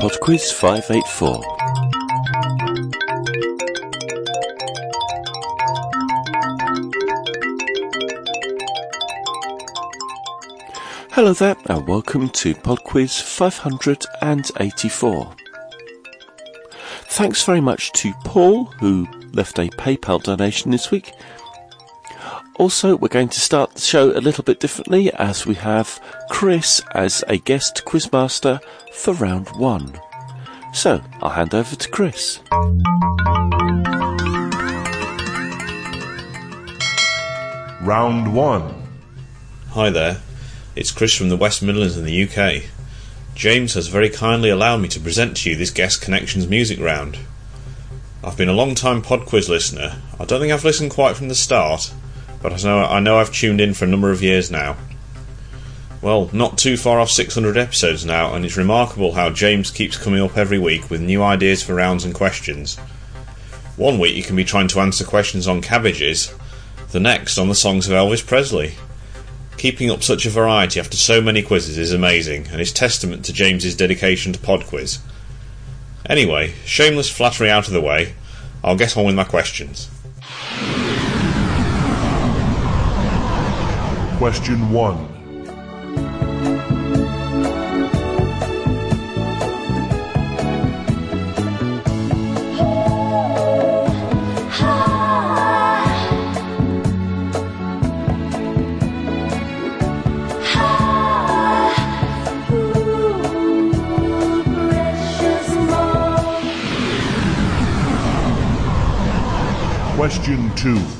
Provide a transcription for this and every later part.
Podquiz 584. Hello there, and welcome to Podquiz 584. Thanks very much to Paul, who left a PayPal donation this week. Also, we're going to start the show a little bit differently as we have Chris as a guest quizmaster for round one. So, I'll hand over to Chris. Round one. Hi there, it's Chris from the West Midlands in the UK. James has very kindly allowed me to present to you this Guest Connections music round. I've been a long time pod quiz listener. I don't think I've listened quite from the start, but I know, I know I've tuned in for a number of years now. Well, not too far off 600 episodes now, and it's remarkable how James keeps coming up every week with new ideas for rounds and questions. One week you can be trying to answer questions on cabbages, the next on the songs of Elvis Presley. Keeping up such a variety after so many quizzes is amazing, and is testament to James's dedication to pod quiz. Anyway, shameless flattery out of the way, I'll get on with my questions. question one. Question 2.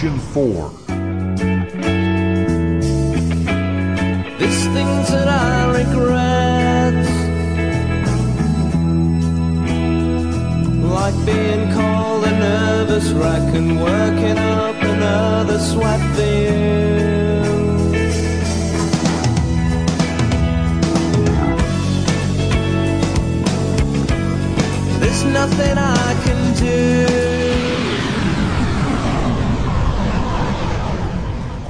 Question four. These things that I regret, like being called a nervous wreck and working up another sweat. There's nothing I can do.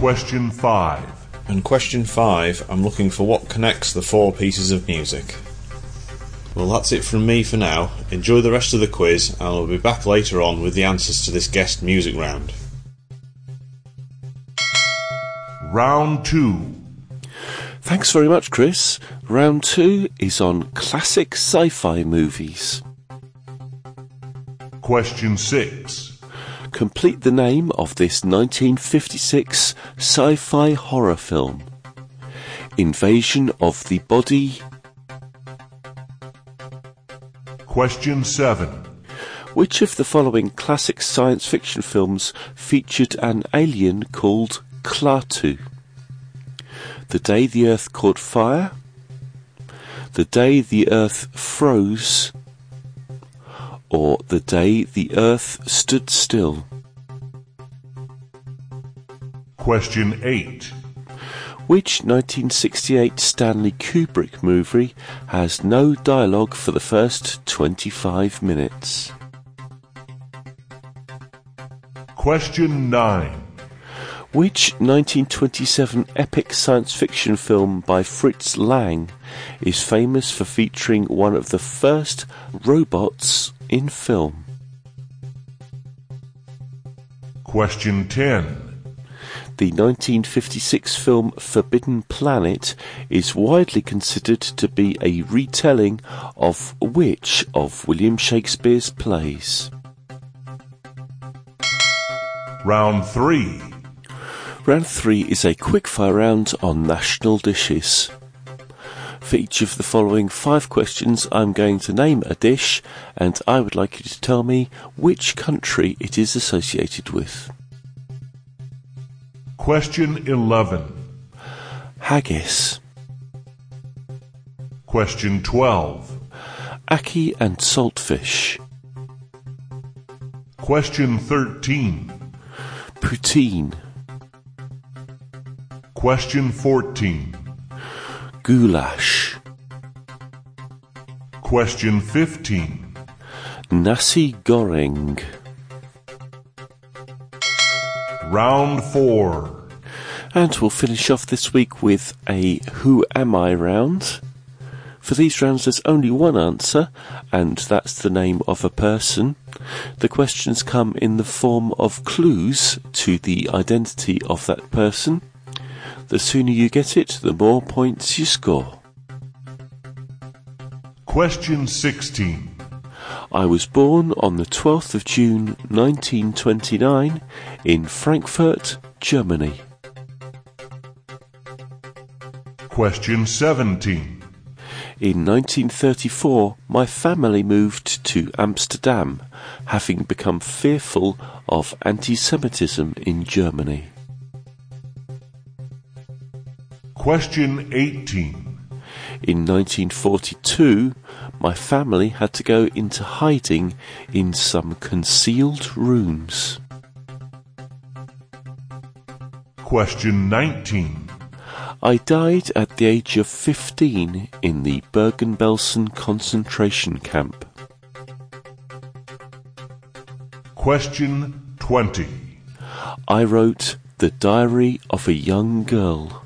Question five. And question five, I'm looking for what connects the four pieces of music. Well, that's it from me for now. Enjoy the rest of the quiz, and I'll be back later on with the answers to this guest music round. Round two. Thanks very much, Chris. Round two is on classic sci fi movies. Question six. Complete the name of this 1956 sci fi horror film Invasion of the Body. Question seven. Which of the following classic science fiction films featured an alien called Klaatu? The Day the Earth Caught Fire, The Day the Earth Froze, or The Day the Earth Stood Still? Question eight. Which 1968 Stanley Kubrick movie has no dialogue for the first 25 minutes? Question nine. Which 1927 epic science fiction film by Fritz Lang is famous for featuring one of the first robots in film? Question 10. the 1956 film Forbidden Planet is widely considered to be a retelling of which of William Shakespeare's plays? Round 3. Round 3 is a quickfire round on national dishes. For each of the following five questions, I'm going to name a dish, and I would like you to tell me which country it is associated with. Question 11. Haggis, Question 12. ackee and saltfish, Question 13. poutine, Question 14. goulash, Question 15. nasi goreng, Round 4. and we'll finish off this week with a Who Am I round. For these rounds, there's only one answer, and that's the name of a person. The questions come in the form of clues to the identity of that person. The sooner you get it, the more points you score. Question 16. I was born on the 12th of June 1929 in Frankfurt, Germany. Question 17. In 1934, my family moved to Amsterdam, having become fearful of anti Semitism in Germany. Question 18. In 1942, my family had to go into hiding in some concealed rooms. Question 19. I died at the age of 15 in the Bergen-Belsen concentration camp. Question 20. I wrote The Diary of a Young Girl.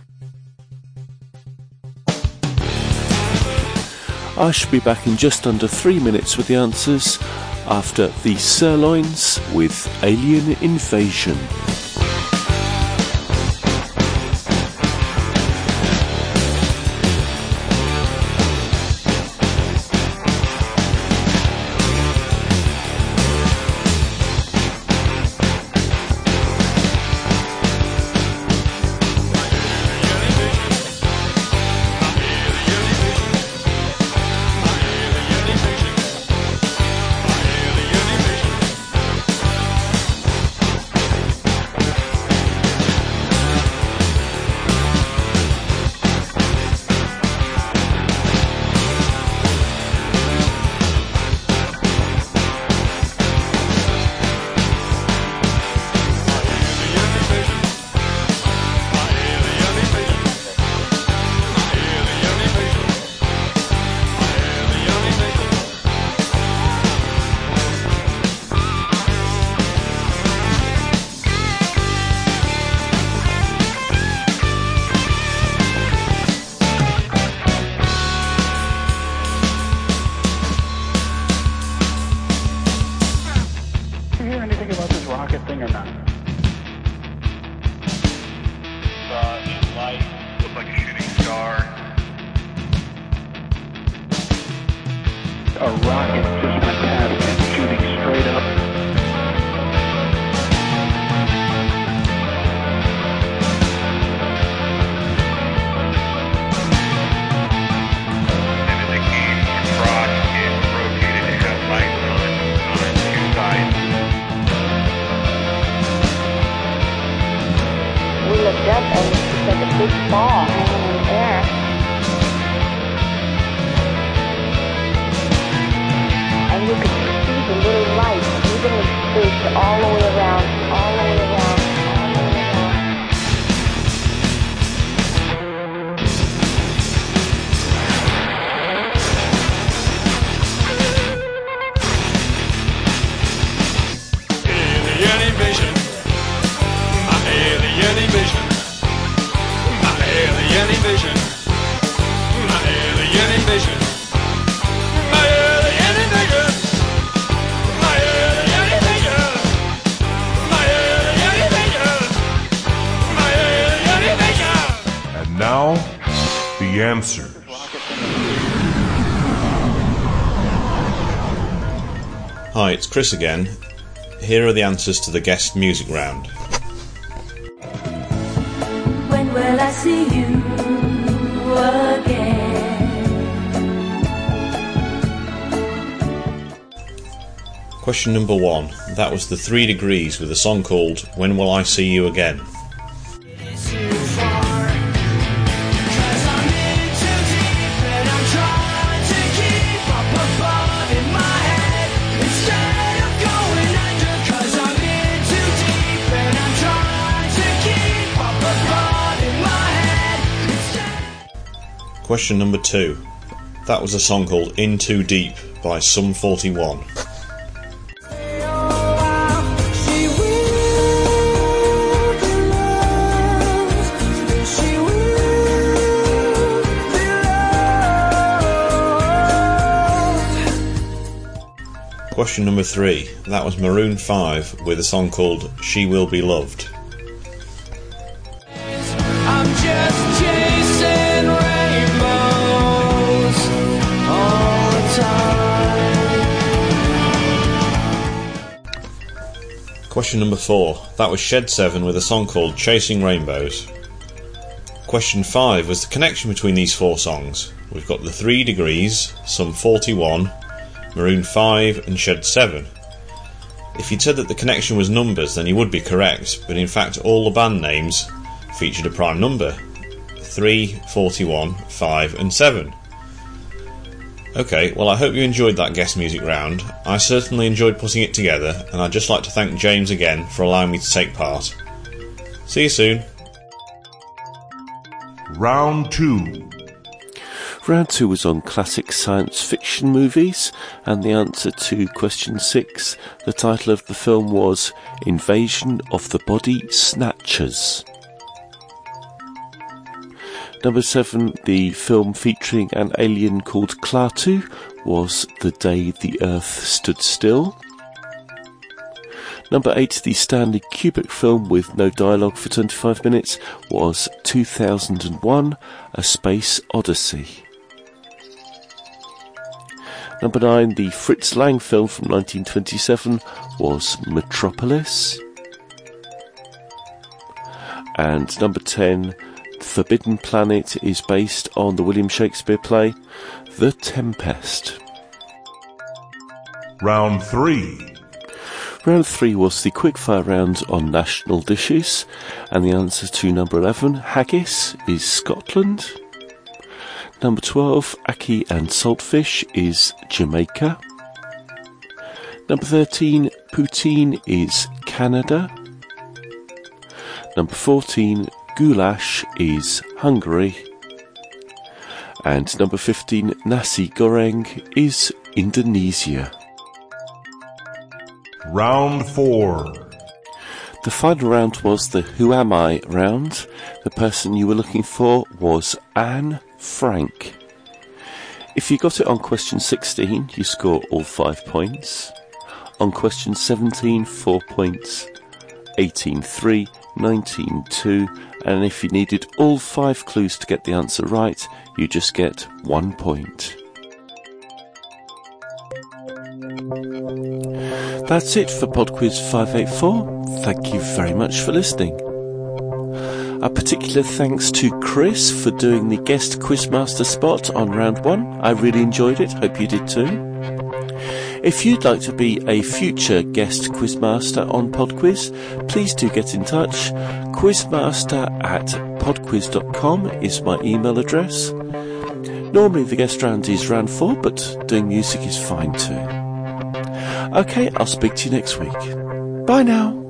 I shall be back in just under three minutes with the answers after the sirloins with Alien Invasion. The answers. Hi, it's Chris again. Here are the answers to the guest music round. When will I see you again? Question number one. That was the Three Degrees with a song called When Will I See You Again? Question number two. That was a song called In Too Deep by Sum 41. Question number three. That was Maroon 5 with a song called She Will Be Loved. Question number four. That was Shed 7 with a song called Chasing Rainbows. Question five was the connection between these four songs. We've got the Three Degrees, Sum 41, Maroon 5, and Shed 7. If you'd said that the connection was numbers, then you would be correct, but in fact, all the band names featured a prime number 3, 41, 5, and 7. Okay, well, I hope you enjoyed that guest music round. I certainly enjoyed putting it together, and I'd just like to thank James again for allowing me to take part. See you soon. Round 2. Round two was on classic science fiction movies, and the answer to question six, the title of the film was Invasion of the Body Snatchers. Number seven, the film featuring an alien called Klaatu was The Day the Earth Stood Still. Number eight, the Stanley Kubrick film with no dialogue for 25 minutes was 2001 A Space Odyssey. Number nine, the Fritz Lang film from 1927 was Metropolis. And number 10, Forbidden Planet is based on the William Shakespeare play The Tempest. Round 3. Round three was the quickfire round on national dishes, and the answer to number 11, haggis, is Scotland. Number 12, ackee and saltfish, is Jamaica. Number 13, poutine, is Canada. Number 14, goulash, is Hungary. And number 15, nasi goreng, is Indonesia. Round 4. The final round was the Who Am I round. The person you were looking for was Anne Frank. If you got it on question 16, you score all five points. On question 17, four points. 18, 3, 19, 2. And if you needed all five clues to get the answer right, you just get one point. That's it for PodQuiz 584. Thank you very much for listening. A particular thanks to Chris for doing the guest quizmaster spot on round one. I really enjoyed it. Hope you did too. If you'd like to be a future guest quizmaster on PodQuiz, please do get in touch. Quizmaster at podquiz.com is my email address. Normally the guest round is round four, but doing music is fine too. Okay, I'll speak to you next week. Bye now.